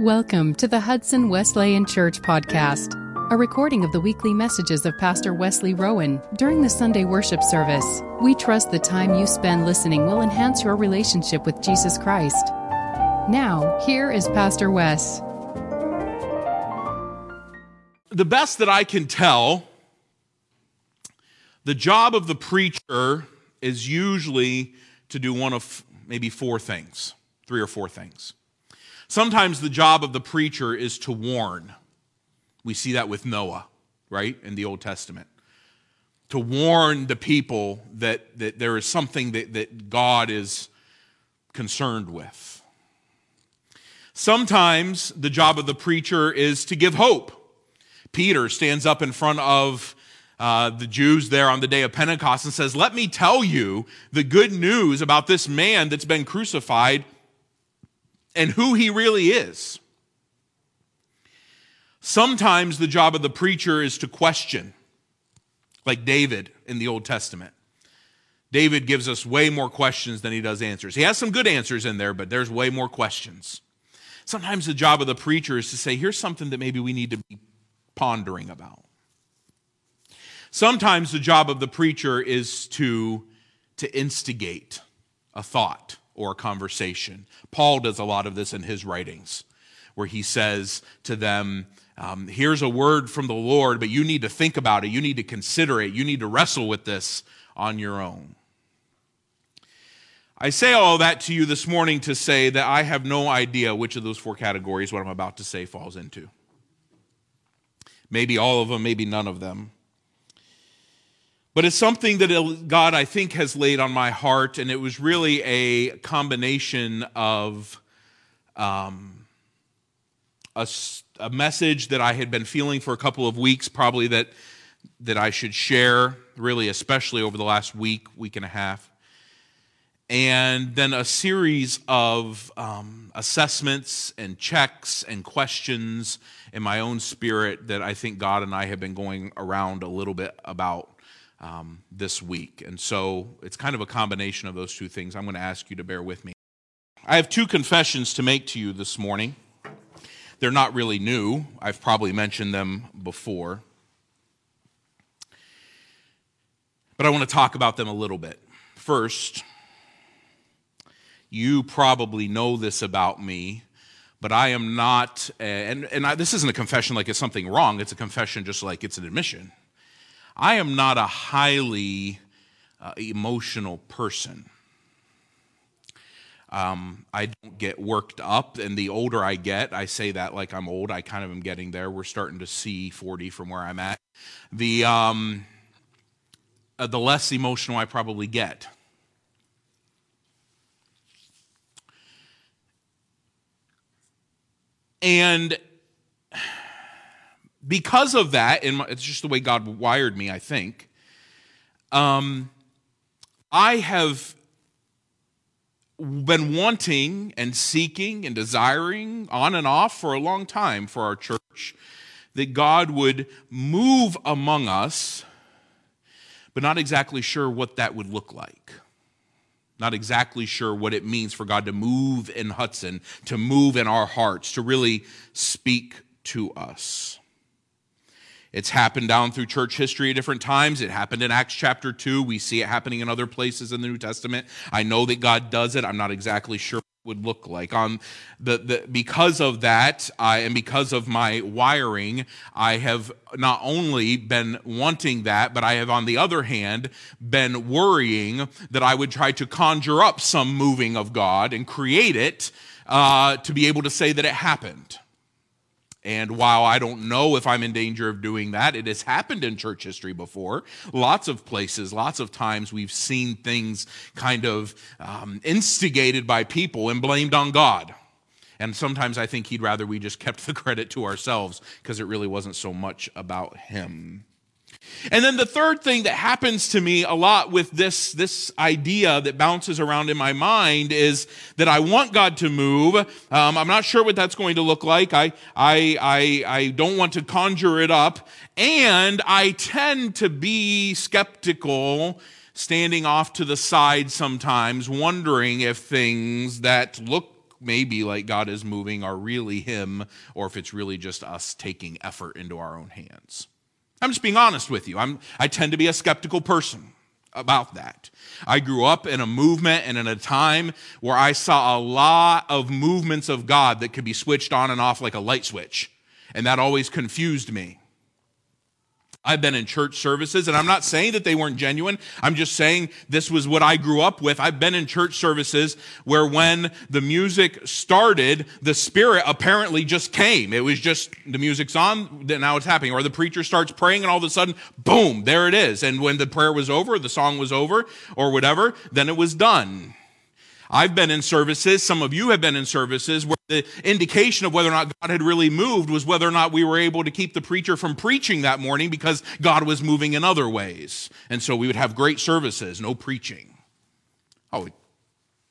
Welcome to the Hudson Wesleyan Church podcast, a recording of the weekly messages of Pastor Wesley Rowan during the Sunday worship service. We trust the time you spend listening will enhance your relationship with Jesus Christ. Now, here is Pastor Wes. The best that I can tell, the job of the preacher is usually to do one of maybe four things, three or four things. Sometimes the job of the preacher is to warn. We see that with Noah, right, in the Old Testament. To warn the people that, that there is something that, that God is concerned with. Sometimes the job of the preacher is to give hope. Peter stands up in front of uh, the Jews there on the day of Pentecost and says, Let me tell you the good news about this man that's been crucified and who he really is. Sometimes the job of the preacher is to question, like David in the Old Testament. David gives us way more questions than he does answers. He has some good answers in there, but there's way more questions. Sometimes the job of the preacher is to say, here's something that maybe we need to be pondering about. Sometimes the job of the preacher is to, to instigate a thought or a conversation. Paul does a lot of this in his writings, where he says to them, um, Here's a word from the Lord, but you need to think about it. You need to consider it. You need to wrestle with this on your own. I say all that to you this morning to say that I have no idea which of those four categories what I'm about to say falls into. Maybe all of them, maybe none of them. But it's something that God, I think, has laid on my heart, and it was really a combination of um, a, a message that I had been feeling for a couple of weeks, probably that that I should share, really, especially over the last week, week and a half, and then a series of um, assessments and checks and questions in my own spirit that I think God and I have been going around a little bit about um, this week. And so it's kind of a combination of those two things. I'm going to ask you to bear with me. I have two confessions to make to you this morning. They're not really new, I've probably mentioned them before. But I want to talk about them a little bit. First, you probably know this about me, but I am not, and, and I, this isn't a confession like it's something wrong, it's a confession just like it's an admission. I am not a highly uh, emotional person. Um, I don't get worked up, and the older I get, I say that like I'm old. I kind of am getting there. We're starting to see 40 from where I'm at. The um, uh, the less emotional I probably get. And because of that, and it's just the way God wired me, I think, um, I have been wanting and seeking and desiring on and off for a long time for our church that God would move among us, but not exactly sure what that would look like. Not exactly sure what it means for God to move in Hudson, to move in our hearts, to really speak to us. It's happened down through church history at different times. It happened in Acts chapter 2. We see it happening in other places in the New Testament. I know that God does it. I'm not exactly sure what it would look like on the, the because of that I, and because of my wiring i have not only been wanting that but i have on the other hand been worrying that i would try to conjure up some moving of god and create it uh, to be able to say that it happened and while I don't know if I'm in danger of doing that, it has happened in church history before. Lots of places, lots of times we've seen things kind of um, instigated by people and blamed on God. And sometimes I think he'd rather we just kept the credit to ourselves because it really wasn't so much about him. And then the third thing that happens to me a lot with this, this idea that bounces around in my mind is that I want God to move. Um, I'm not sure what that's going to look like. I, I, I, I don't want to conjure it up. And I tend to be skeptical, standing off to the side sometimes, wondering if things that look maybe like God is moving are really Him, or if it's really just us taking effort into our own hands. I'm just being honest with you. I'm, I tend to be a skeptical person about that. I grew up in a movement and in a time where I saw a lot of movements of God that could be switched on and off like a light switch. And that always confused me. I've been in church services, and I'm not saying that they weren't genuine. I'm just saying this was what I grew up with. I've been in church services where when the music started, the Spirit apparently just came. It was just the music's on, now it's happening. Or the preacher starts praying, and all of a sudden, boom, there it is. And when the prayer was over, the song was over, or whatever, then it was done. I've been in services, some of you have been in services, where the indication of whether or not God had really moved was whether or not we were able to keep the preacher from preaching that morning because God was moving in other ways. And so we would have great services, no preaching. Oh, I'm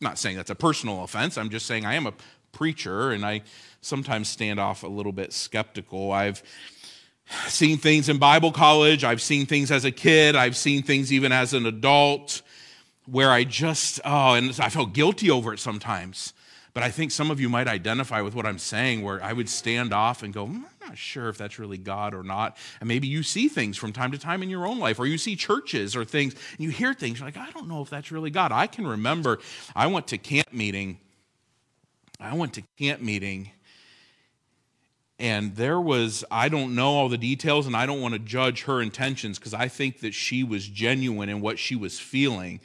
not saying that's a personal offense. I'm just saying I am a preacher and I sometimes stand off a little bit skeptical. I've seen things in Bible college, I've seen things as a kid, I've seen things even as an adult where I just, oh, and I felt guilty over it sometimes. But I think some of you might identify with what I'm saying, where I would stand off and go, mm, I'm not sure if that's really God or not. And maybe you see things from time to time in your own life, or you see churches or things, and you hear things, you're like, I don't know if that's really God. I can remember I went to camp meeting. I went to camp meeting, and there was, I don't know all the details, and I don't want to judge her intentions because I think that she was genuine in what she was feeling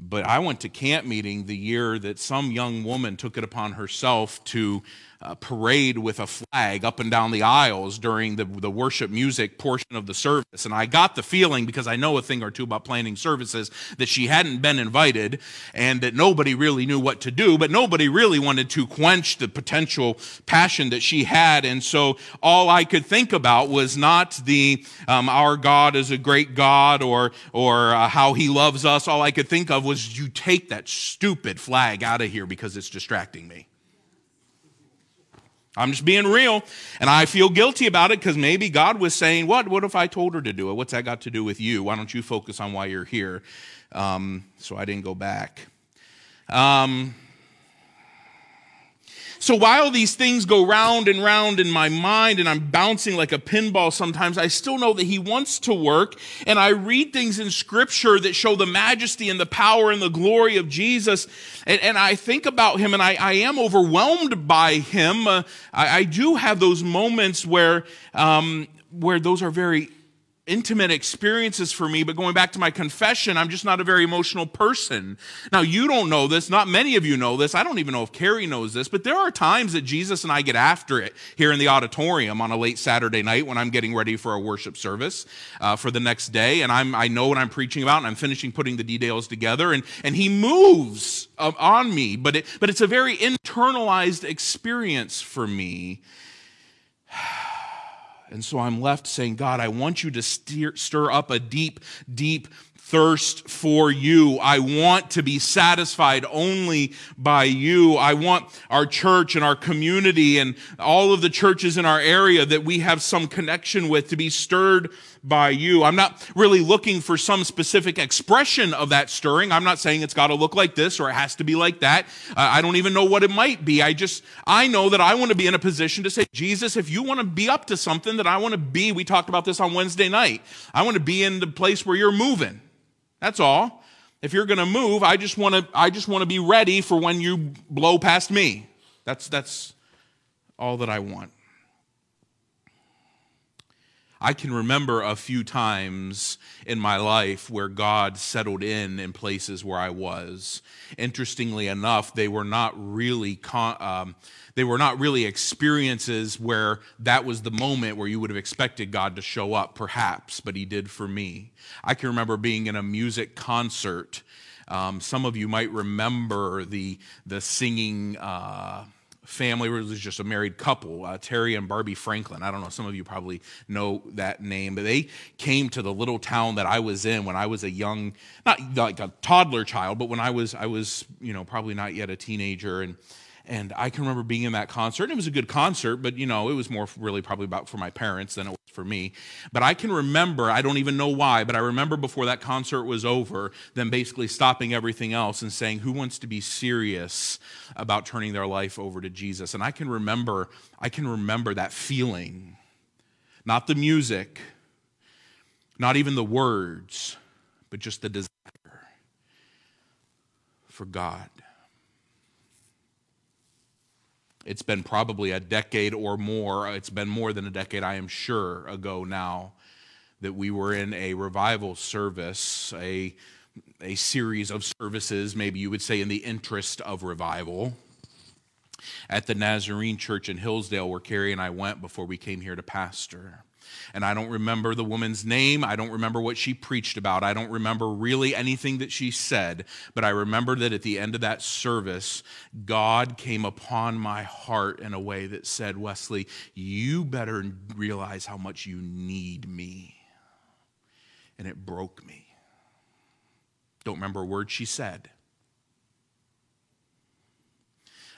but I went to camp meeting the year that some young woman took it upon herself to uh, parade with a flag up and down the aisles during the, the worship music portion of the service. And I got the feeling, because I know a thing or two about planning services, that she hadn't been invited and that nobody really knew what to do, but nobody really wanted to quench the potential passion that she had. And so all I could think about was not the, um, our God is a great God or, or uh, how he loves us. All I could think of was you take that stupid flag out of here because it's distracting me. I'm just being real. And I feel guilty about it because maybe God was saying, What? What if I told her to do it? What's that got to do with you? Why don't you focus on why you're here? Um, so I didn't go back. Um, so while these things go round and round in my mind and I'm bouncing like a pinball sometimes, I still know that he wants to work. And I read things in scripture that show the majesty and the power and the glory of Jesus. And, and I think about him and I, I am overwhelmed by him. Uh, I, I, do have those moments where, um, where those are very intimate experiences for me, but going back to my confession, I'm just not a very emotional person. Now, you don't know this. Not many of you know this. I don't even know if Carrie knows this, but there are times that Jesus and I get after it here in the auditorium on a late Saturday night when I'm getting ready for a worship service uh, for the next day. And I'm, I know what I'm preaching about and I'm finishing putting the details together. And, and he moves uh, on me, but, it, but it's a very internalized experience for me. And so I'm left saying, God, I want you to steer, stir up a deep, deep thirst for you. I want to be satisfied only by you. I want our church and our community and all of the churches in our area that we have some connection with to be stirred by you. I'm not really looking for some specific expression of that stirring. I'm not saying it's got to look like this or it has to be like that. Uh, I don't even know what it might be. I just, I know that I want to be in a position to say, Jesus, if you want to be up to something that I want to be, we talked about this on Wednesday night. I want to be in the place where you're moving. That's all. If you're going to move, I just want to I just want to be ready for when you blow past me. That's that's all that I want. I can remember a few times in my life where God settled in in places where I was. Interestingly enough, they were not really con- um, they were not really experiences where that was the moment where you would have expected God to show up, perhaps, but He did for me. I can remember being in a music concert. Um, some of you might remember the the singing. Uh, family was just a married couple, uh, Terry and Barbi Franklin. I don't know, some of you probably know that name, but they came to the little town that I was in when I was a young, not like a toddler child, but when I was, I was, you know, probably not yet a teenager. And And I can remember being in that concert. It was a good concert, but you know, it was more really probably about for my parents than it was for me. But I can remember, I don't even know why, but I remember before that concert was over, them basically stopping everything else and saying, Who wants to be serious about turning their life over to Jesus? And I can remember, I can remember that feeling. Not the music, not even the words, but just the desire for God. It's been probably a decade or more. Uh, it's been more than a decade, I am sure, ago now that we were in a revival service, a, a series of services, maybe you would say, in the interest of revival at the Nazarene Church in Hillsdale, where Carrie and I went before we came here to pastor. And I don't remember the woman's name. I don't remember what she preached about. I don't remember really anything that she said. But I remember that at the end of that service, God came upon my heart in a way that said, Wesley, you better realize how much you need me. And it broke me. Don't remember a word she said.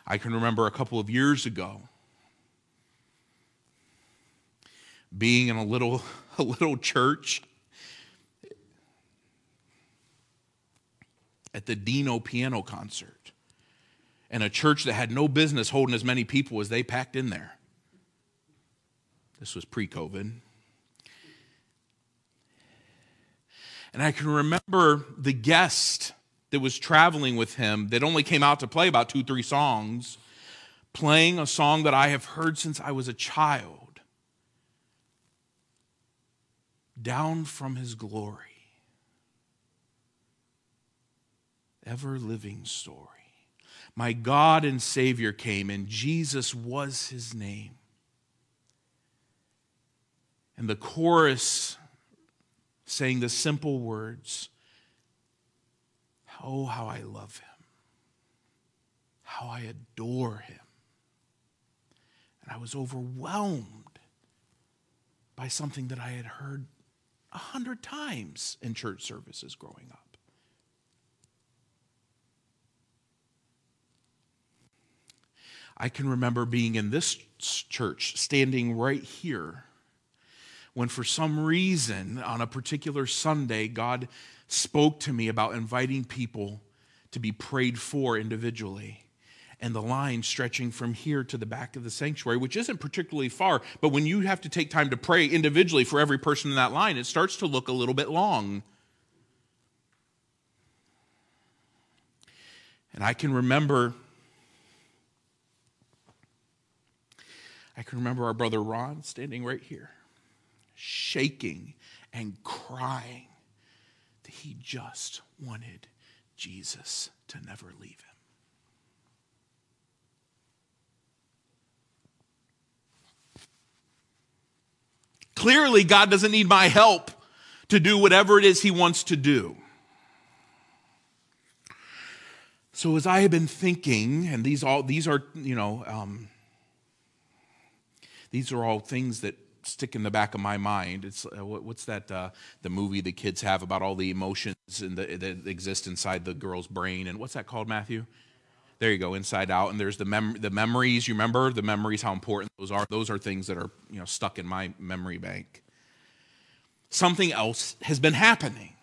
I can remember a couple of years ago being in a little, a little church at the Dino piano concert and a church that had no business holding as many people as they packed in there. This was pre COVID. And I can remember the guest that was traveling with him that only came out to play about two, three songs, playing a song that I have heard since I was a child down from his glory. Ever living story. My God and Savior came, and Jesus was his name. And the chorus saying the simple words Oh, how I love him, how I adore him. And I was overwhelmed by something that I had heard a hundred times in church services growing up. I can remember being in this church, standing right here, when for some reason on a particular Sunday, God spoke to me about inviting people to be prayed for individually and the line stretching from here to the back of the sanctuary, which isn't particularly far. But when you have to take time to pray individually for every person in that line, it starts to look a little bit long. And I can remember. I can remember our brother Ron standing right here, shaking and crying that he just wanted Jesus to never leave him. Clearly, God doesn't need my help to do whatever it is He wants to do. So, as I have been thinking, and these all these are you know um, these are all things that stick in the back of my mind. It's uh, what's that uh, the movie the kids have about all the emotions and the, that exist inside the girl's brain, and what's that called, Matthew? There you go, inside out. And there's the mem- the memories. You remember the memories, how important those are. Those are things that are you know stuck in my memory bank. Something else has been happening.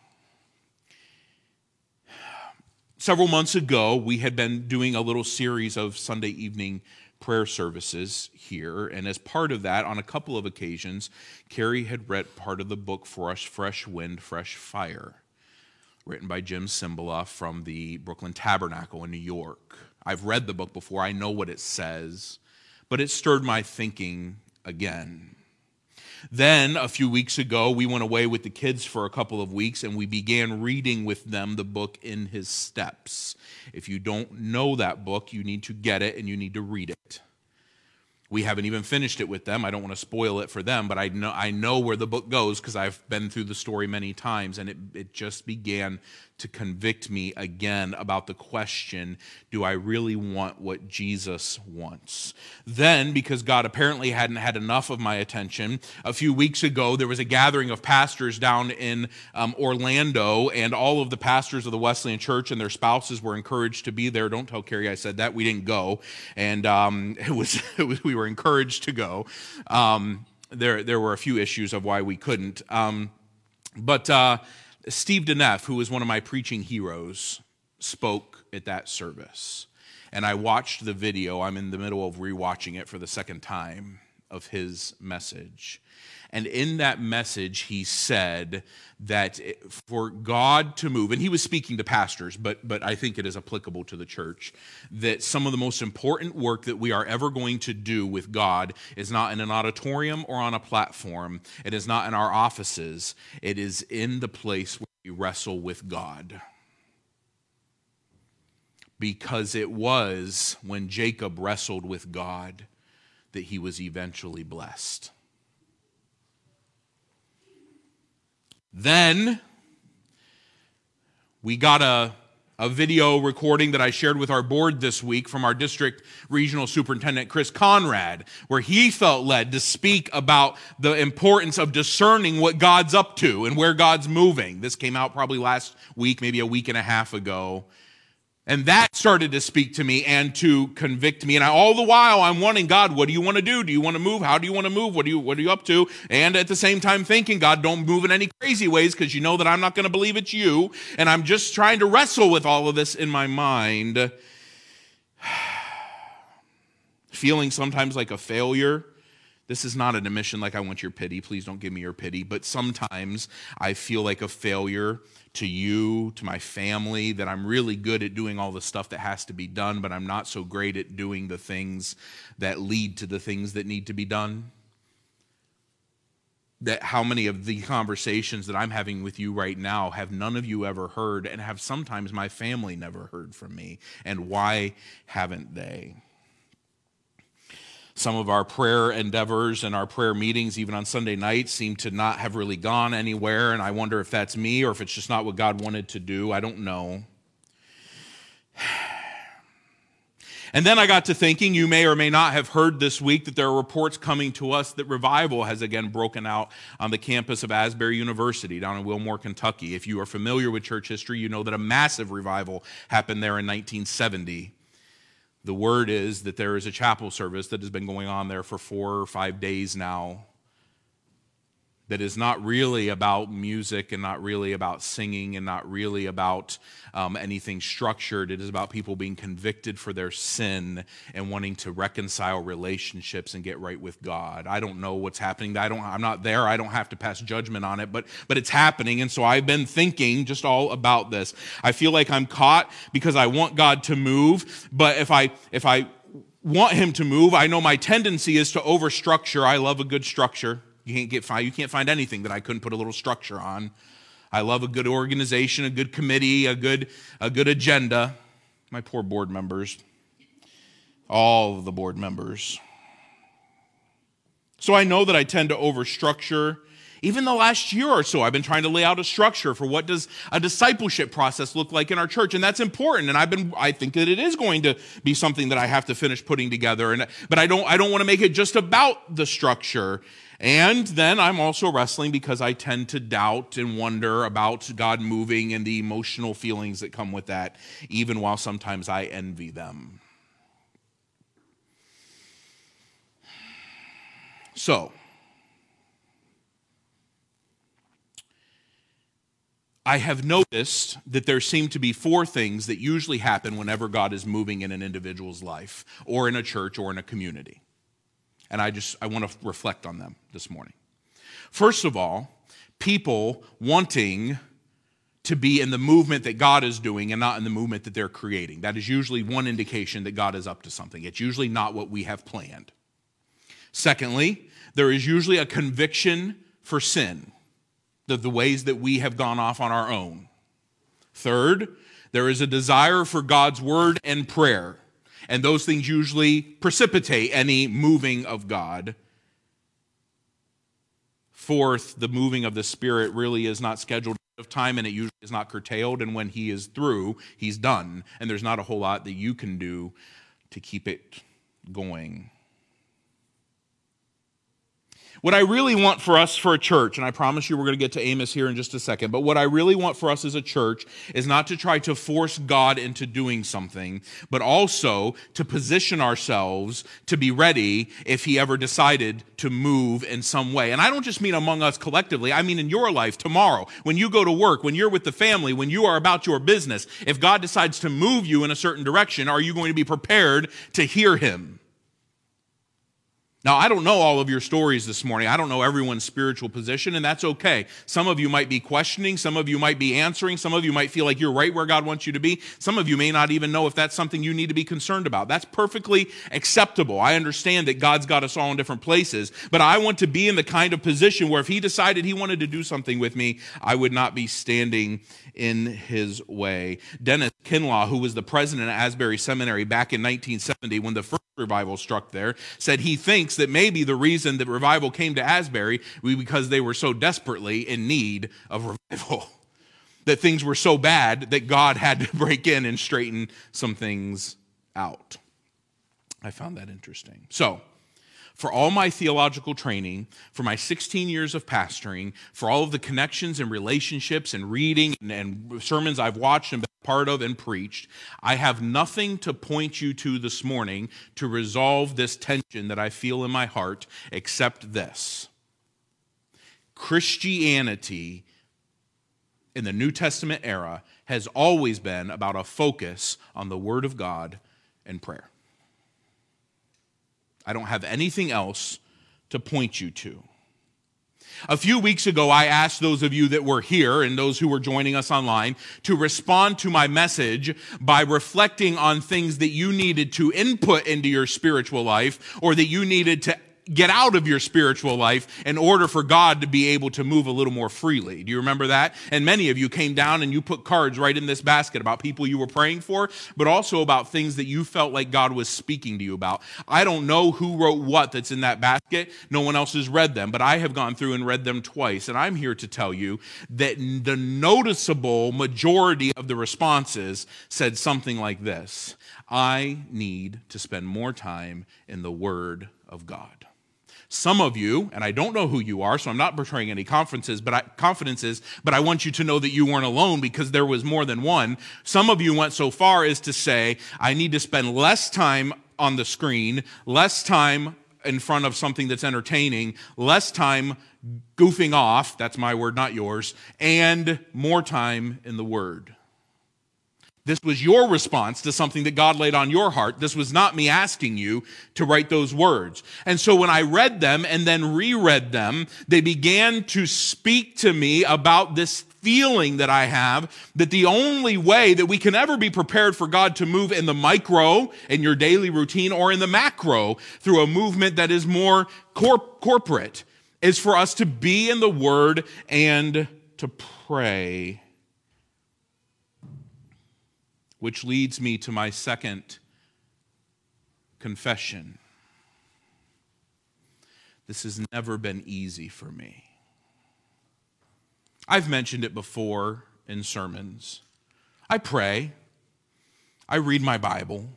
Several months ago, we had been doing a little series of Sunday evening prayer services here. And as part of that, on a couple of occasions, Carrie had read part of the book for us, Fresh Wind, Fresh Fire, written by Jim Cymbala from the Brooklyn Tabernacle in New York. I've read the book before, I know what it says, but it stirred my thinking again. Then, a few weeks ago, we went away with the kids for a couple of weeks and we began reading with them the book In His Steps. If you don't know that book, you need to get it and you need to read it. we haven't even finished it with them. I don't want to spoil it for them, but I know I know where the book goes because I've been through the story many times, and it, it just began to convict me again about the question do I really want what Jesus wants? Then, because God apparently hadn't had enough of my attention, a few weeks ago there was a gathering of pastors down in um, Orlando, and all of the pastors of the Wesleyan Church and their spouses were encouraged to be there. Don't tell Carrie I said that. We didn't go, and um, it, was, it was we were encouraged to go. Um, there, there were a few issues of why we couldn't. Um, but uh, Steve DeNeff, who was one of my preaching heroes, spoke at that service. And I watched the video. I'm in the middle of rewatching it for the second time of his message. And in that message, he said that for God to move, and he was speaking to pastors, but, but I think it is applicable to the church, that some of the most important work that we are ever going to do with God is not in an auditorium or on a platform, it is not in our offices, it is in the place where we wrestle with God. Because it was when Jacob wrestled with God that he was eventually blessed. Then we got a, a video recording that I shared with our board this week from our district regional superintendent, Chris Conrad, where he felt led to speak about the importance of discerning what God's up to and where God's moving. This came out probably last week, maybe a week and a half ago. And that started to speak to me and to convict me. And I, all the while, I'm wanting God, what do you want to do? Do you want to move? How do you want to move? What, do you, what are you up to? And at the same time, thinking, God, don't move in any crazy ways because you know that I'm not going to believe it's you. And I'm just trying to wrestle with all of this in my mind. Feeling sometimes like a failure. This is not an admission like I want your pity. Please don't give me your pity. But sometimes I feel like a failure to you, to my family, that I'm really good at doing all the stuff that has to be done, but I'm not so great at doing the things that lead to the things that need to be done. That how many of the conversations that I'm having with you right now have none of you ever heard, and have sometimes my family never heard from me? And why haven't they? Some of our prayer endeavors and our prayer meetings, even on Sunday nights, seem to not have really gone anywhere. And I wonder if that's me or if it's just not what God wanted to do. I don't know. And then I got to thinking, you may or may not have heard this week that there are reports coming to us that revival has again broken out on the campus of Asbury University down in Wilmore, Kentucky. If you are familiar with church history, you know that a massive revival happened there in 1970. The word is that there is a chapel service that has been going on there for four or five days now that is not really about music and not really about singing and not really about um, anything structured. It is about people being convicted for their sin and wanting to reconcile relationships and get right with God. I don't know what's happening. I don't. I'm not there. I don't have to pass judgment on it, but but it's happening. And so I've been thinking just all about this. I feel like I'm caught because I want God to move, but if I if I want him to move, I know my tendency is to overstructure. I love a good structure. You can't get you can't find anything that I couldn't put a little structure on. I love a good organization, a good committee, a good a good agenda. My poor board members. All of the board members. So I know that I tend to overstructure. Even the last year or so, I've been trying to lay out a structure for what does a discipleship process look like in our church, and that's important. And I've been, I think that it is going to be something that I have to finish putting together. And but I don't, I don't want to make it just about the structure. And then I'm also wrestling because I tend to doubt and wonder about God moving and the emotional feelings that come with that, even while sometimes I envy them. So, I have noticed that there seem to be four things that usually happen whenever God is moving in an individual's life, or in a church, or in a community and I just I want to reflect on them this morning. First of all, people wanting to be in the movement that God is doing and not in the movement that they're creating. That is usually one indication that God is up to something. It's usually not what we have planned. Secondly, there is usually a conviction for sin, the, the ways that we have gone off on our own. Third, there is a desire for God's word and prayer And those things usually precipitate any moving of God. Fourth, the moving of the Spirit really is not scheduled of time and it usually is not curtailed. And when He is through, He's done. And there's not a whole lot that you can do to keep it going. What I really want for us for a church, and I promise you we're going to get to Amos here in just a second, but what I really want for us as a church is not to try to force God into doing something, but also to position ourselves to be ready if He ever decided to move in some way. And I don't just mean among us collectively, I mean in your life tomorrow, when you go to work, when you're with the family, when you are about your business. If God decides to move you in a certain direction, are you going to be prepared to hear Him? Now, I don't know all of your stories this morning. I don't know everyone's spiritual position, and that's okay. Some of you might be questioning, some of you might be answering, some of you might feel like you're right where God wants you to be. Some of you may not even know if that's something you need to be concerned about. That's perfectly acceptable. I understand that God's got us all in different places, but I want to be in the kind of position where if He decided He wanted to do something with me, I would not be standing in His way. Dennis Kinlaw, who was the president of Asbury Seminary back in 1970 when the first revival struck there, said he thinks that maybe the reason that revival came to Asbury was because they were so desperately in need of revival. that things were so bad that God had to break in and straighten some things out. I found that interesting. So, for all my theological training, for my 16 years of pastoring, for all of the connections and relationships and reading and, and, sermons I've watched and been part of and preached, I have nothing to point you to this morning to resolve this tension that I feel in my heart except this Christianity in the New Testament era has always been about a focus on the Word of God and prayer. I don't have anything else to point you to. A few weeks ago, I asked those of you that were here and those who were joining us online to respond to my message by reflecting on things that you needed to input into your spiritual life or that you needed to get out of your spiritual life in order for God to be able to move a little more freely. Do you remember that? And many of you came down and you put cards right in this basket about people you were praying for, but also about things that you felt like God was speaking to you about. I don't know who wrote what that's in that basket. No one else has read them, but I have gone through and read them twice. And I'm here to tell you that the noticeable majority of the responses said something like this I need to spend more time in the Word of God. Some of you, and I don't know who you are, so I'm not betraying any conferences, but I, confidences, but I want you to know that you weren't alone because there was more than one. Some of you went so far as to say, I need to spend less time on the screen, less time in front of something that's entertaining, less time goofing off, that's my word, not yours, and more time in the Word. This was your response to something that God laid on your heart. This was not me asking you to write those words. And so when I read them and then reread them, they began to speak to me about this feeling that I have that the only way that we can ever be prepared for God to move in the micro, in your daily routine, or in the macro through a movement that is more corp- corporate is for us to be in the Word and to pray which leads me to my second confession. This has never been easy for me. I've mentioned it before in sermons. I pray, I read my Bible.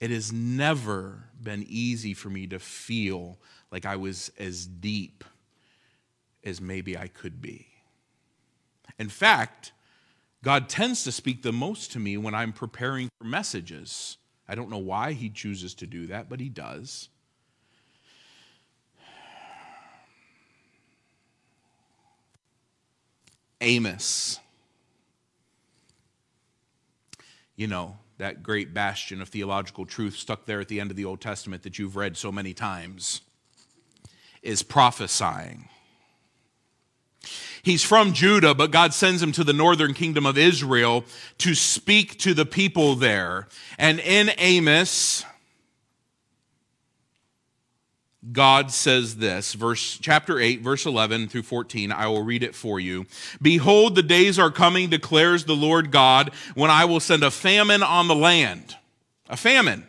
It has never been easy for me to feel like I was as deep as maybe I could be. In fact, God tends to speak the most to me when I'm preparing for messages. I don't know why he chooses to do that, but he does. Amos. You know, that great bastion of theological truth stuck there at the end of the Old Testament that you've read so many times, is prophesying. He's from Judah, but God sends him to the northern kingdom of Israel to speak to the people there. And in Amos, God says this, verse chapter 8, verse 11 through 14. I will read it for you. Behold, the days are coming, declares the Lord God, when I will send a famine on the land. A famine.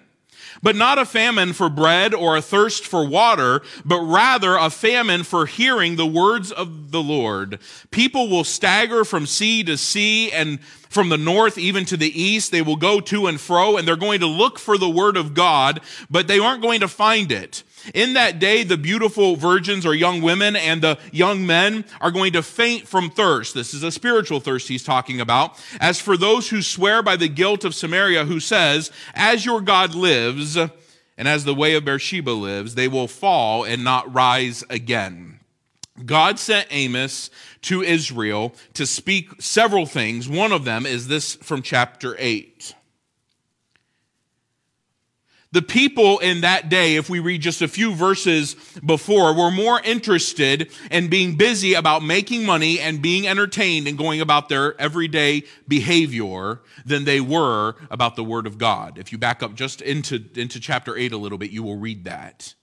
But not a famine for bread or a thirst for water, but rather a famine for hearing the words of the Lord. People will stagger from sea to sea and from the north even to the east. They will go to and fro and they're going to look for the word of God, but they aren't going to find it. In that day, the beautiful virgins or young women and the young men are going to faint from thirst. This is a spiritual thirst he's talking about. As for those who swear by the guilt of Samaria, who says, As your God lives, and as the way of Beersheba lives, they will fall and not rise again. God sent Amos to Israel to speak several things. One of them is this from chapter 8. The people in that day, if we read just a few verses before, were more interested in being busy about making money and being entertained and going about their everyday behavior than they were about the Word of God. If you back up just into, into chapter 8 a little bit, you will read that.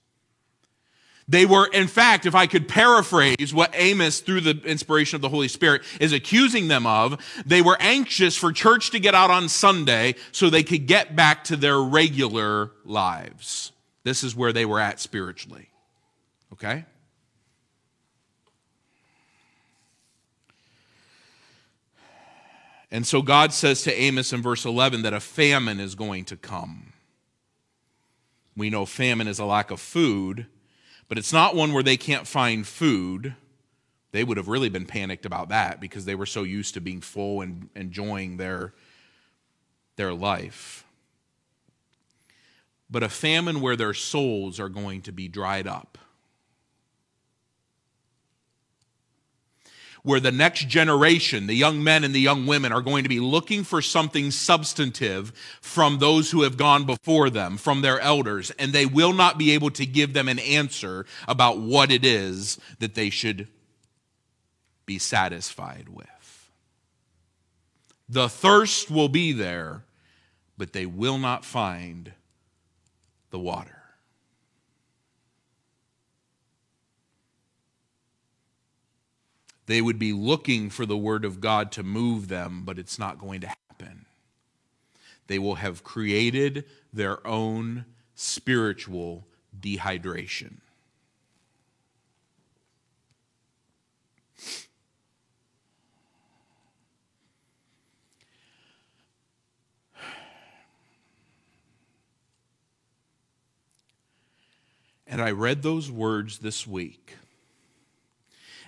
They were, in fact, if I could paraphrase what Amos, through the inspiration of the Holy Spirit, is accusing them of, they were anxious for church to get out on Sunday so they could get back to their regular lives. This is where they were at spiritually. Okay? And so God says to Amos in verse 11 that a famine is going to come. We know famine is a lack of food but it's not one where they can't find food. They would have really been panicked about that because they were so used to being full and enjoying their, their life. But a famine where their souls are going to be dried up. Where the next generation, the young men and the young women, are going to be looking for something substantive from those who have gone before them, from their elders, and they will not be able to give them an answer about what it is that they should be satisfied with. The thirst will be there, but they will not find the water. They would be looking for the Word of God to move them, but it's not going to happen. They will have created their own spiritual dehydration. And I read those words this week.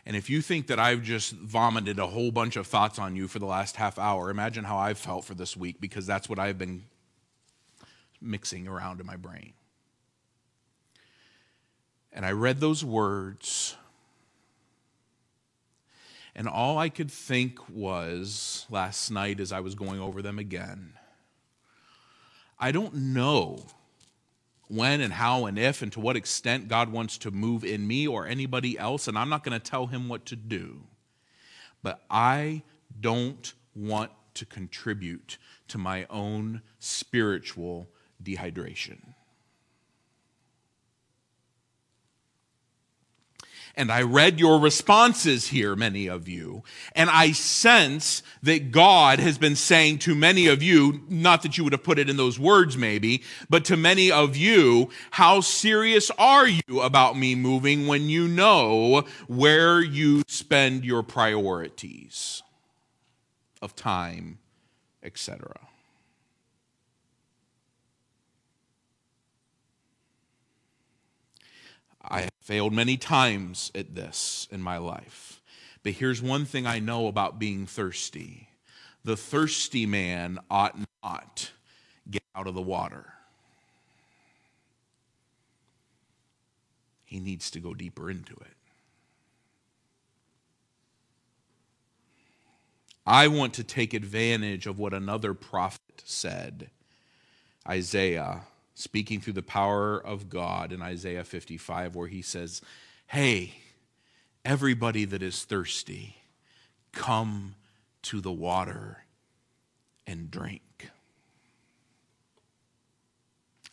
And if you think that I've just vomited a whole bunch of thoughts on you for the last half hour, imagine how I've felt for this week because that's what I've been mixing around in my brain. And I read those words, and all I could think was last night as I was going over them again I don't know when and how and if and to what extent God wants to move in me or anybody else, and I'm not going to tell him what to do. But I don't want to contribute to my own spiritual dehydration. And I read your responses here, many of you. And I sense that God has been saying to many of you, not that you would have put it in those words maybe, but to many of you, how serious are you about me moving when you know where you spend your priorities of time, etc. I have failed many times at this in my life. But here's one thing I know about being thirsty the thirsty man ought not get out of the water. He needs to go deeper into it. I want to take advantage of what another prophet said, Isaiah speaking through the power of God in Isaiah 55, where he says, Hey, everybody that is thirsty, come to the water and drink.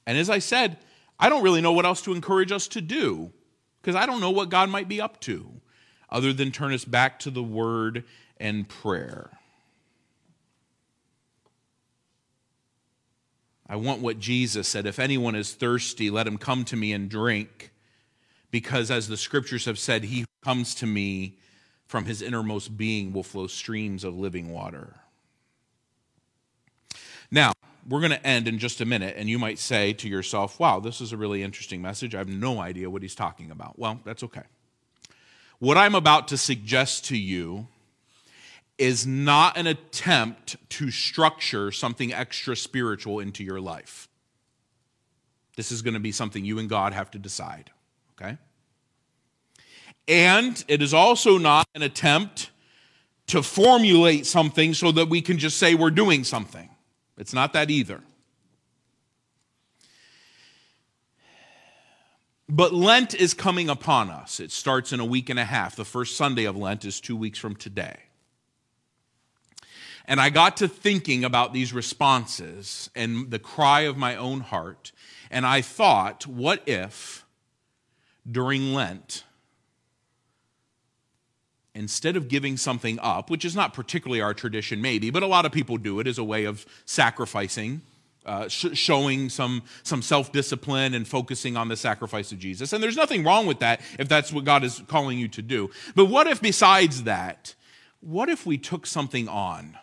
And as I said, I don't really know what else to encourage us to do because I don't know what God might be up to other than turn us back to the Word and prayer. I want what Jesus said if anyone is thirsty, let him come to me and drink. Because as the scriptures have said, he who comes to me from his innermost being will flow streams of living water. Now, we're going to end in just a minute, and you might say to yourself, wow, this is a really interesting message. I have no idea what he's talking about. Well, that's okay. What I'm about to suggest to you is not an attempt to structure something extra spiritual into your life. This is going to be something you and God have to decide, okay? And it is also not an attempt to formulate something so that we can just say we're doing something. It's not that either. But Lent is coming upon us. It starts in a week and a half. The first Sunday of Lent is two weeks from today. And I got to thinking about these responses and the cry of my own heart. And I thought, what if during Lent, instead of giving something up, which is not particularly our tradition, maybe, but a lot of people do it as a way of sacrificing, uh, sh- showing some, some self discipline and focusing on the sacrifice of Jesus. And there's nothing wrong with that if that's what God is calling you to do. But what if, besides that, what if we took something on?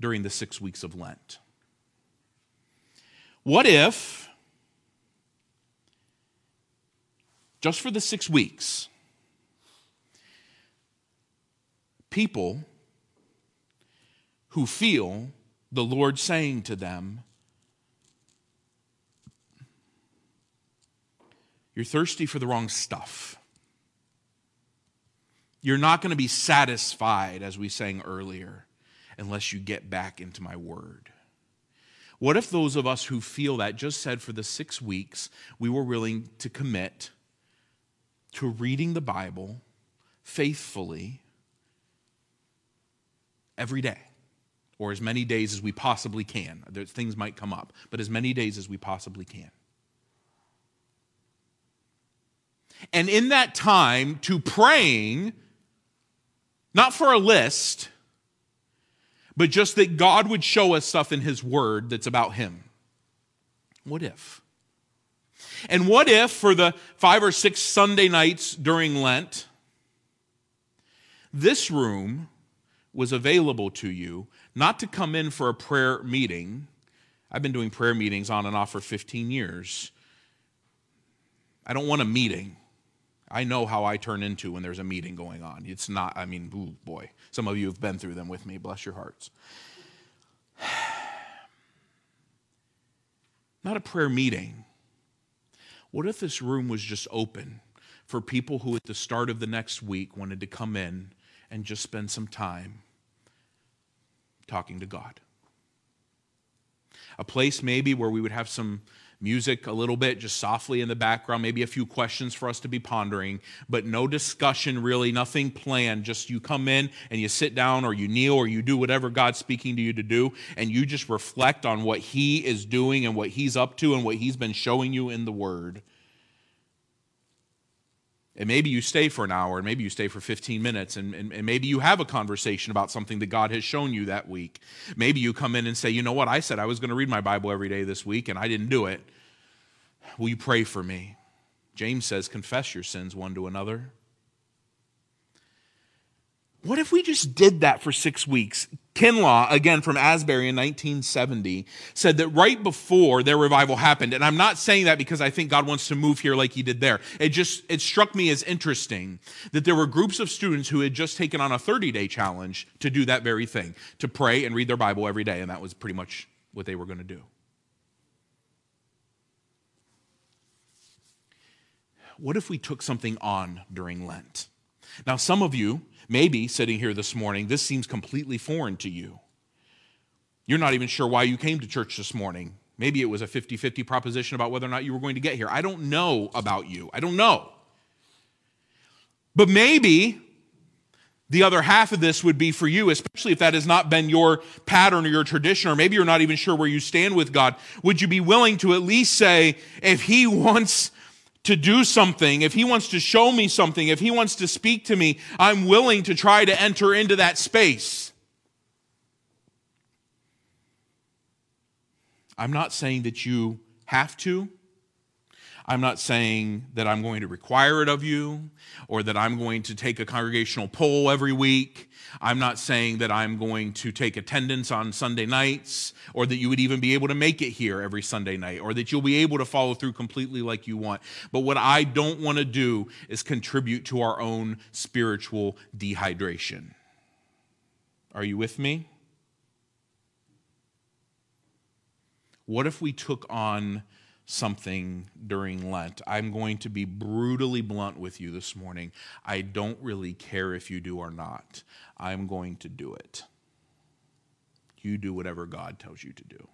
During the six weeks of Lent. What if, just for the six weeks, people who feel the Lord saying to them, You're thirsty for the wrong stuff. You're not going to be satisfied, as we sang earlier unless you get back into my word. What if those of us who feel that just said for the six weeks we were willing to commit to reading the Bible faithfully every day? Or as many days as we possibly can. Things might come up, but as many days as we possibly can. And in that time, to praying, not for a list, but just that God would show us stuff in His Word that's about Him. What if? And what if for the five or six Sunday nights during Lent, this room was available to you not to come in for a prayer meeting? I've been doing prayer meetings on and off for 15 years. I don't want a meeting. I know how I turn into when there's a meeting going on. It's not, I mean, ooh, boy. Some of you have been through them with me. Bless your hearts. Not a prayer meeting. What if this room was just open for people who, at the start of the next week, wanted to come in and just spend some time talking to God? A place maybe where we would have some music a little bit, just softly in the background, maybe a few questions for us to be pondering, but no discussion really, nothing planned. Just you come in and you sit down or you kneel or you do whatever God's speaking to you to do, and you just reflect on what He is doing and what He's up to and what He's been showing you in the Word. And maybe you stay for an hour, and maybe you stay for 15 minutes, and, and, and, maybe you have a conversation about something that God has shown you that week. Maybe you come in and say, You know what? I said I was going to read my Bible every day this week, and I didn't do it. Will you pray for me? James says, Confess your sins one to another. What if we just did that for six weeks? Kinlaw, again from Asbury in 1970, said that right before their revival happened, and I'm not saying that because I think God wants to move here like he did there. It just, it struck me as interesting that there were groups of students who had just taken on a 30 day challenge to do that very thing, to pray and read their Bible every day, and that was pretty much what they were going to do. What if we took something on during Lent? Now, some of you, maybe sitting here this morning, this seems completely foreign to you. You're not even sure why you came to church this morning. Maybe it was a 50 50 proposition about whether or not you were going to get here. I don't know about you. I don't know. But maybe The other half of this would be for you, especially if that has not been your pattern or your tradition, or maybe you're not even sure where you stand with God. Would you be willing to at least say, if He wants to do something, if He wants to show me something, if He wants to speak to me, I'm willing to try to enter into that space? I'm not saying that you have to. I'm not saying that I'm going to require it of you or that I'm going to take a congregational poll every week. I'm not saying that I'm going to take attendance on Sunday nights or that you would even be able to make it here every Sunday night or that you'll be able to follow through completely like you want. But what I don't want to do is contribute to our own spiritual dehydration. Are you with me? What if we took on something during Lent. I'm going to be brutally blunt with you this morning. I don't really care if you do or not. I'm going to do it. You do whatever God tells you to do.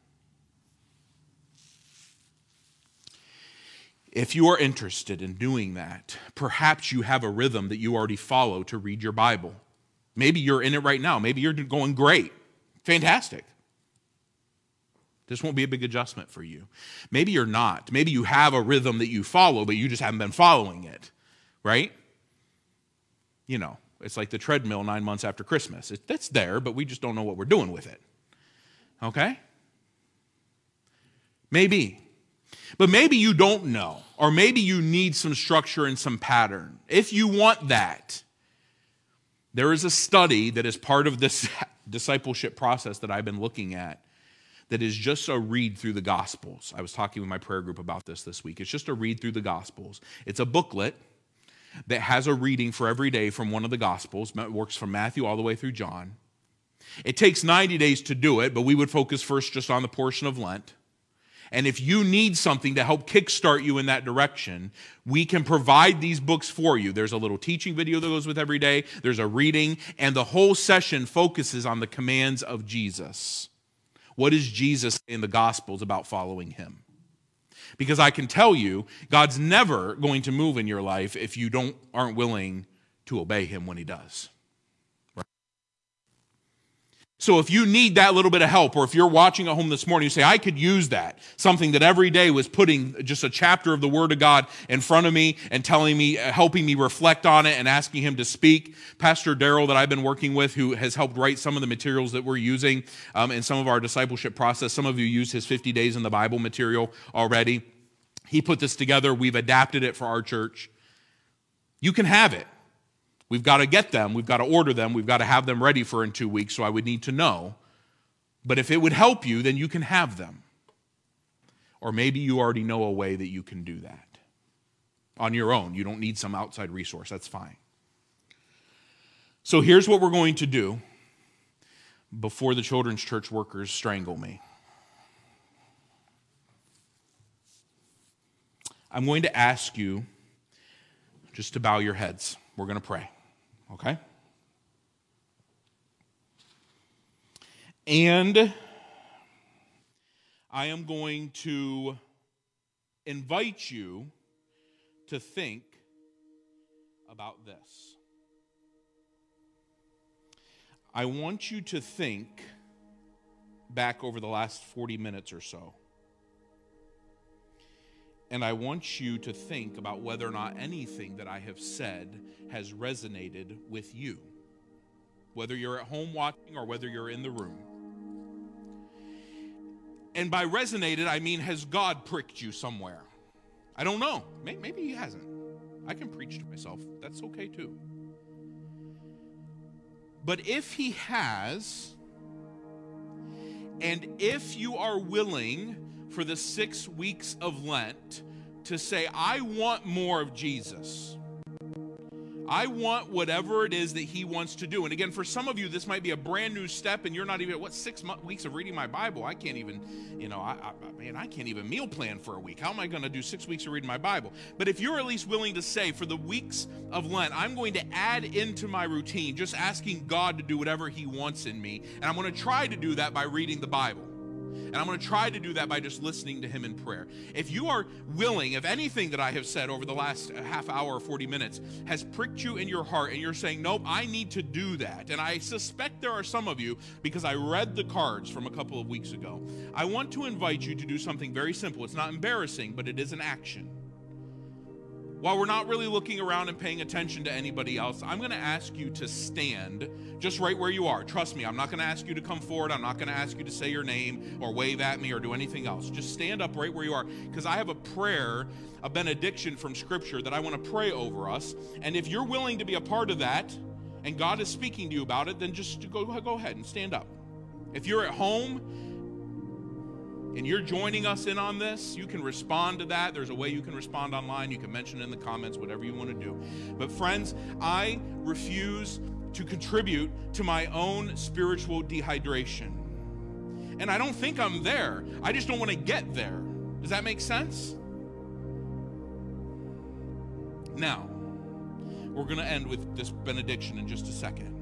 If you are interested in doing that, perhaps you have a rhythm that you already follow to read your Bible. Maybe you're in it right now. Maybe you're going great. Fantastic. This won't be a big adjustment for you. Maybe you're not. Maybe you have a rhythm that you follow, but you just haven't been following it, right? You know, it's like the treadmill nine months after Christmas. It, it's there, but we just don't know what we're doing with it. Okay? Maybe. But maybe you don't know, or maybe you need some structure and some pattern. If you want that, there is a study that is part of this discipleship process that I've been looking at that is just a read through the Gospels. I was talking with my prayer group about this this week. It's just a read through the Gospels. It's a booklet that has a reading for every day from one of the Gospels. It works from Matthew all the way through John. It takes 90 days to do it, but we would focus first just on the portion of Lent. And if you need something to help kickstart you in that direction, we can provide these books for you. There's a little teaching video that goes with every day, there's a reading, and the whole session focuses on the commands of Jesus. What does Jesus say in the Gospels about following him? Because I can tell you, God's never going to move in your life if you don't aren't willing to obey him when he does. So if you need that little bit of help, or if you're watching at home this morning, you say, I could use that. Something that every day was putting just a chapter of the Word of God in front of me and telling me, uh, helping me reflect on it and asking Him to speak. Pastor Daryl, that I've been working with, who has helped write some of the materials that we're using um, in some of our discipleship process. Some of you use his 50 Days in the Bible material already. He put this together. We've adapted it for our church. You can have it. We've got to get them, we've got to order them, we've got to have them ready for in two weeks, so I would need to know. But if it would help you, then you can have them. Or maybe you already know a way that you can do that on your own. You don't need some outside resource, that's fine. So here's what we're going to do before the children's church workers strangle me. I'm going to ask you just to bow your heads. We're going to pray. Okay? And I am going to invite you to think about this. I want you to think back over the last 40 minutes or so. And I want you to think about whether or not anything that I have said has resonated with you, whether you're at home watching or whether you're in the room. And by resonated, I mean, has God pricked you somewhere? I don't know. Maybe He hasn't. I can preach to myself. That's okay too. But if He has, and if you are willing for the six weeks of Lent to say, I want more of Jesus. I want whatever it is that he wants to do. And again, for some of you, this might be a brand new step, and you're not even, what, six weeks of reading my Bible? I can't even, you know, I, I man, I can't even meal plan for a week. How am I going to do six weeks of reading my Bible? But if you're at least willing to say, for the weeks of Lent, I'm going to add into my routine, just asking God to do whatever he wants in me, and I'm going to try to do that by reading the Bible. And I'm going to try to do that by just listening to him in prayer. If you are willing, if anything that I have said over the last uh, half hour or 40 minutes has pricked you in your heart and you're saying, nope, I need to do that. And I suspect there are some of you because I read the cards from a couple of weeks ago. I want to invite you to do something very simple. It's not embarrassing, but it is an action. While we're not really looking around and paying attention to anybody else, I'm going to ask you to stand just right where you are. Trust me, I'm not going to ask you to come forward. I'm not going to ask you to say your name or wave at me or do anything else. Just stand up right where you are because I have a prayer, a benediction from Scripture that I want to pray over us. And if you're willing to be a part of that and God is speaking to you about it, then just go, go ahead and stand up. If you're at home, and you're joining us in on this, you can respond to that. There's a way you can respond online. You can mention in the comments, whatever you want to do. But, friends, I refuse to contribute to my own spiritual dehydration. And I don't think I'm there. I just don't want to get there. Does that make sense? Now, we're going to end with this benediction in just a second.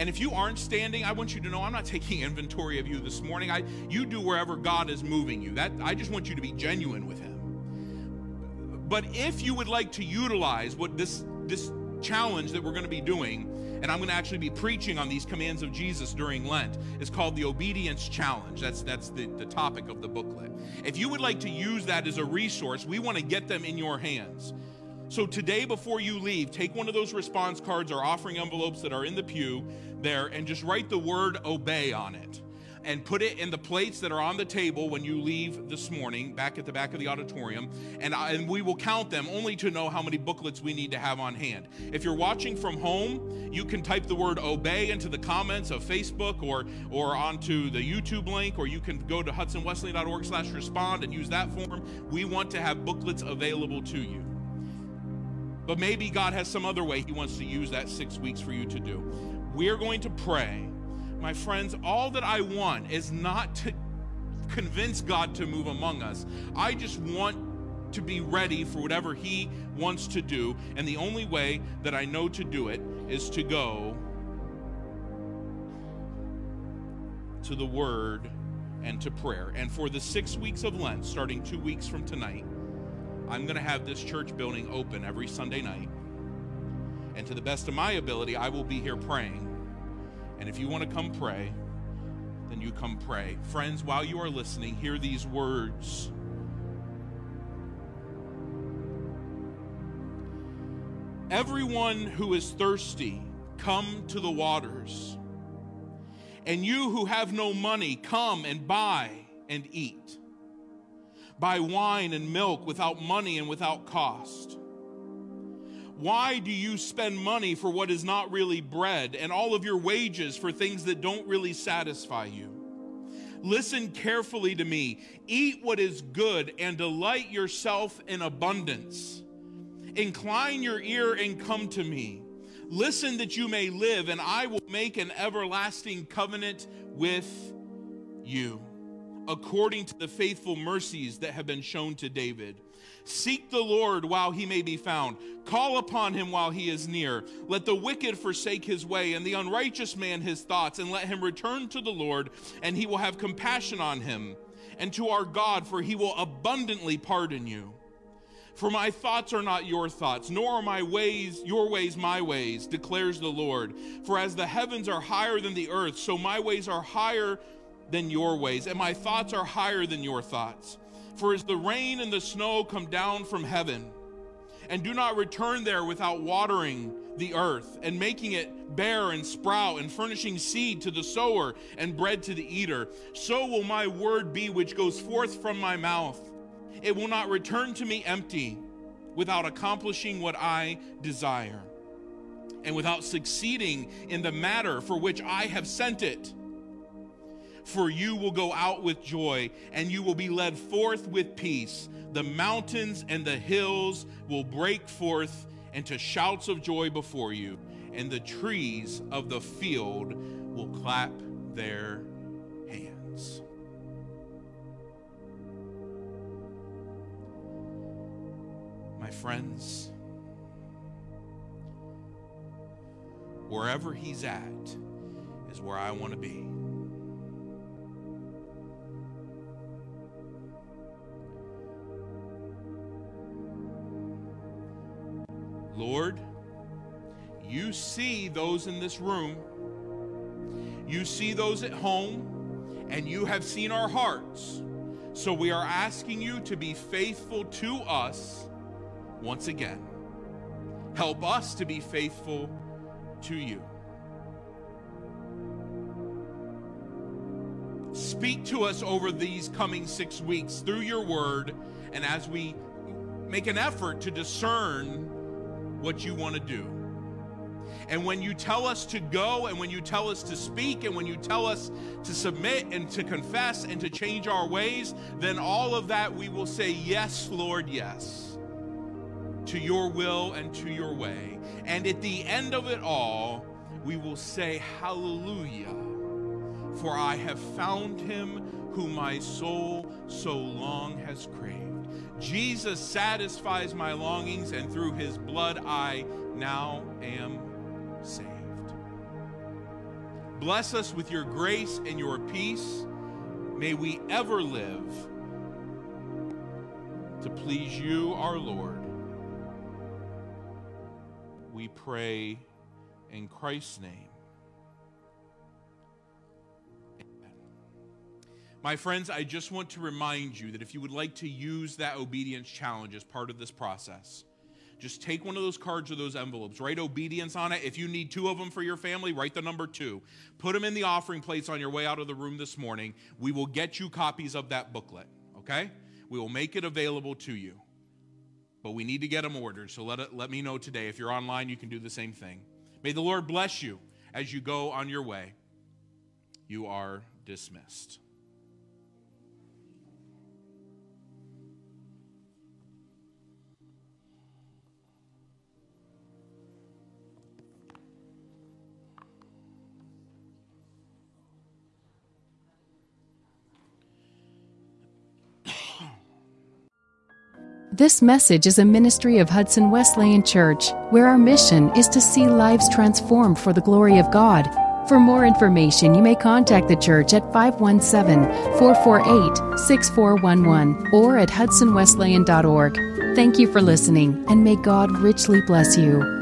And if you aren't standing, I want you to know I'm not taking inventory of you this morning. I you do wherever God is moving you. That I just want you to be genuine with him. But if you would like to utilize what this this challenge that we're going to be doing, and I'm going to actually be preaching on these commands of Jesus during Lent, is called the Obedience Challenge. That's that's the, the topic of the booklet. If you would like to use that as a resource, we want to get them in your hands. So today, before you leave, take one of those response cards or offering envelopes that are in the pew there and just write the word obey on it. And put it in the plates that are on the table when you leave this morning back at the back of the auditorium. And, I, and we will count them only to know how many booklets we need to have on hand. If you're watching from home you can type the word obey into the comments of facebook or or onto the youtube link or you can go to hudsonwesley.org slash respond and use that form. We want to have booklets available to you but maybe God has some other way He wants to use that six weeks for you to do. We're going to pray. My friends, all that I want is not to convince God to move among us. I just want to be ready for whatever He wants to do. And the only way that I know to do it is to go to the Word and to prayer. And for the six weeks of Lent, starting two weeks from tonight, I'm going to have this church building open every Sunday night. And to the best of my ability, I will be here praying. And if you want to come pray, then you come pray. Friends, while you are listening, hear these words. Everyone who is thirsty, come to the waters. And you who have no money, come and buy and eat buy wine and milk without money and without cost? Why do you spend money for what is not really bread and all of your wages for things that don't really satisfy you? Listen carefully to me. Eat what is good and delight yourself in abundance. Incline your ear and come to me. Listen that you may live, and I will make an everlasting covenant with you according to the faithful mercies that have been shown to David. Seek the Lord while he may be found. Call upon him while he is near. Let the wicked forsake his way and the unrighteous man his thoughts, and let him return to the Lord, and he will have compassion on him, and to our God, for he will abundantly pardon you. For my thoughts are not your thoughts, nor are my ways your ways my ways, declares the Lord. For as the heavens are higher than the earth, so my ways are higher than your ways, and my thoughts are higher than your thoughts. For as the rain and the snow come down from heaven, and do not return there without watering the earth, and making it bear and sprout, and furnishing seed to the sower and bread to the eater, so will my word be which goes forth from my mouth. It will not return to me empty, without accomplishing what I desire, and without succeeding in the matter for which I have sent it for you will go out with joy, and you will be led forth with peace. The mountains and the hills will break forth into shouts of joy before you, and the trees of the field will clap their hands. My friends, wherever he's at is where I want to be. Those in this room, you see those at home, and you have seen our hearts. So we are asking you to be faithful to us once again. Help us to be faithful to you. Speak to us over these coming six weeks through your word, and as we make an effort to discern what you want to do. And when you tell us to go, and when you tell us to speak, and when you tell us to submit and to confess and to change our ways, then all of that we will say, Yes, Lord, yes, to your will and to your way. And at the end of it all, we will say, Hallelujah, for I have found him whom my soul so long has craved. Jesus satisfies my longings, and through his blood I now am saved. Bless us with your grace and your peace. May we ever live to please you, our Lord. We pray in Christ's name. My friends, I just want to remind you that if you would like to use that obedience challenge as part of this process, just take one of those cards or those envelopes, write obedience on it. If you need two of them for your family, write the number two. Put them in the offering plates on your way out of the room this morning. We will get you copies of that booklet, okay? We will make it available to you. But we need to get them ordered, so let, it, let me know today. If you're online, you can do the same thing. May the Lord bless you as you go on your way. You are dismissed. This message is a ministry of Hudson Wesleyan Church, where our mission is to see lives transformed for the glory of God. For more information, you may contact the church at 517 448 6411 or at hudsonwesleyan.org. Thank you for listening, and may God richly bless you.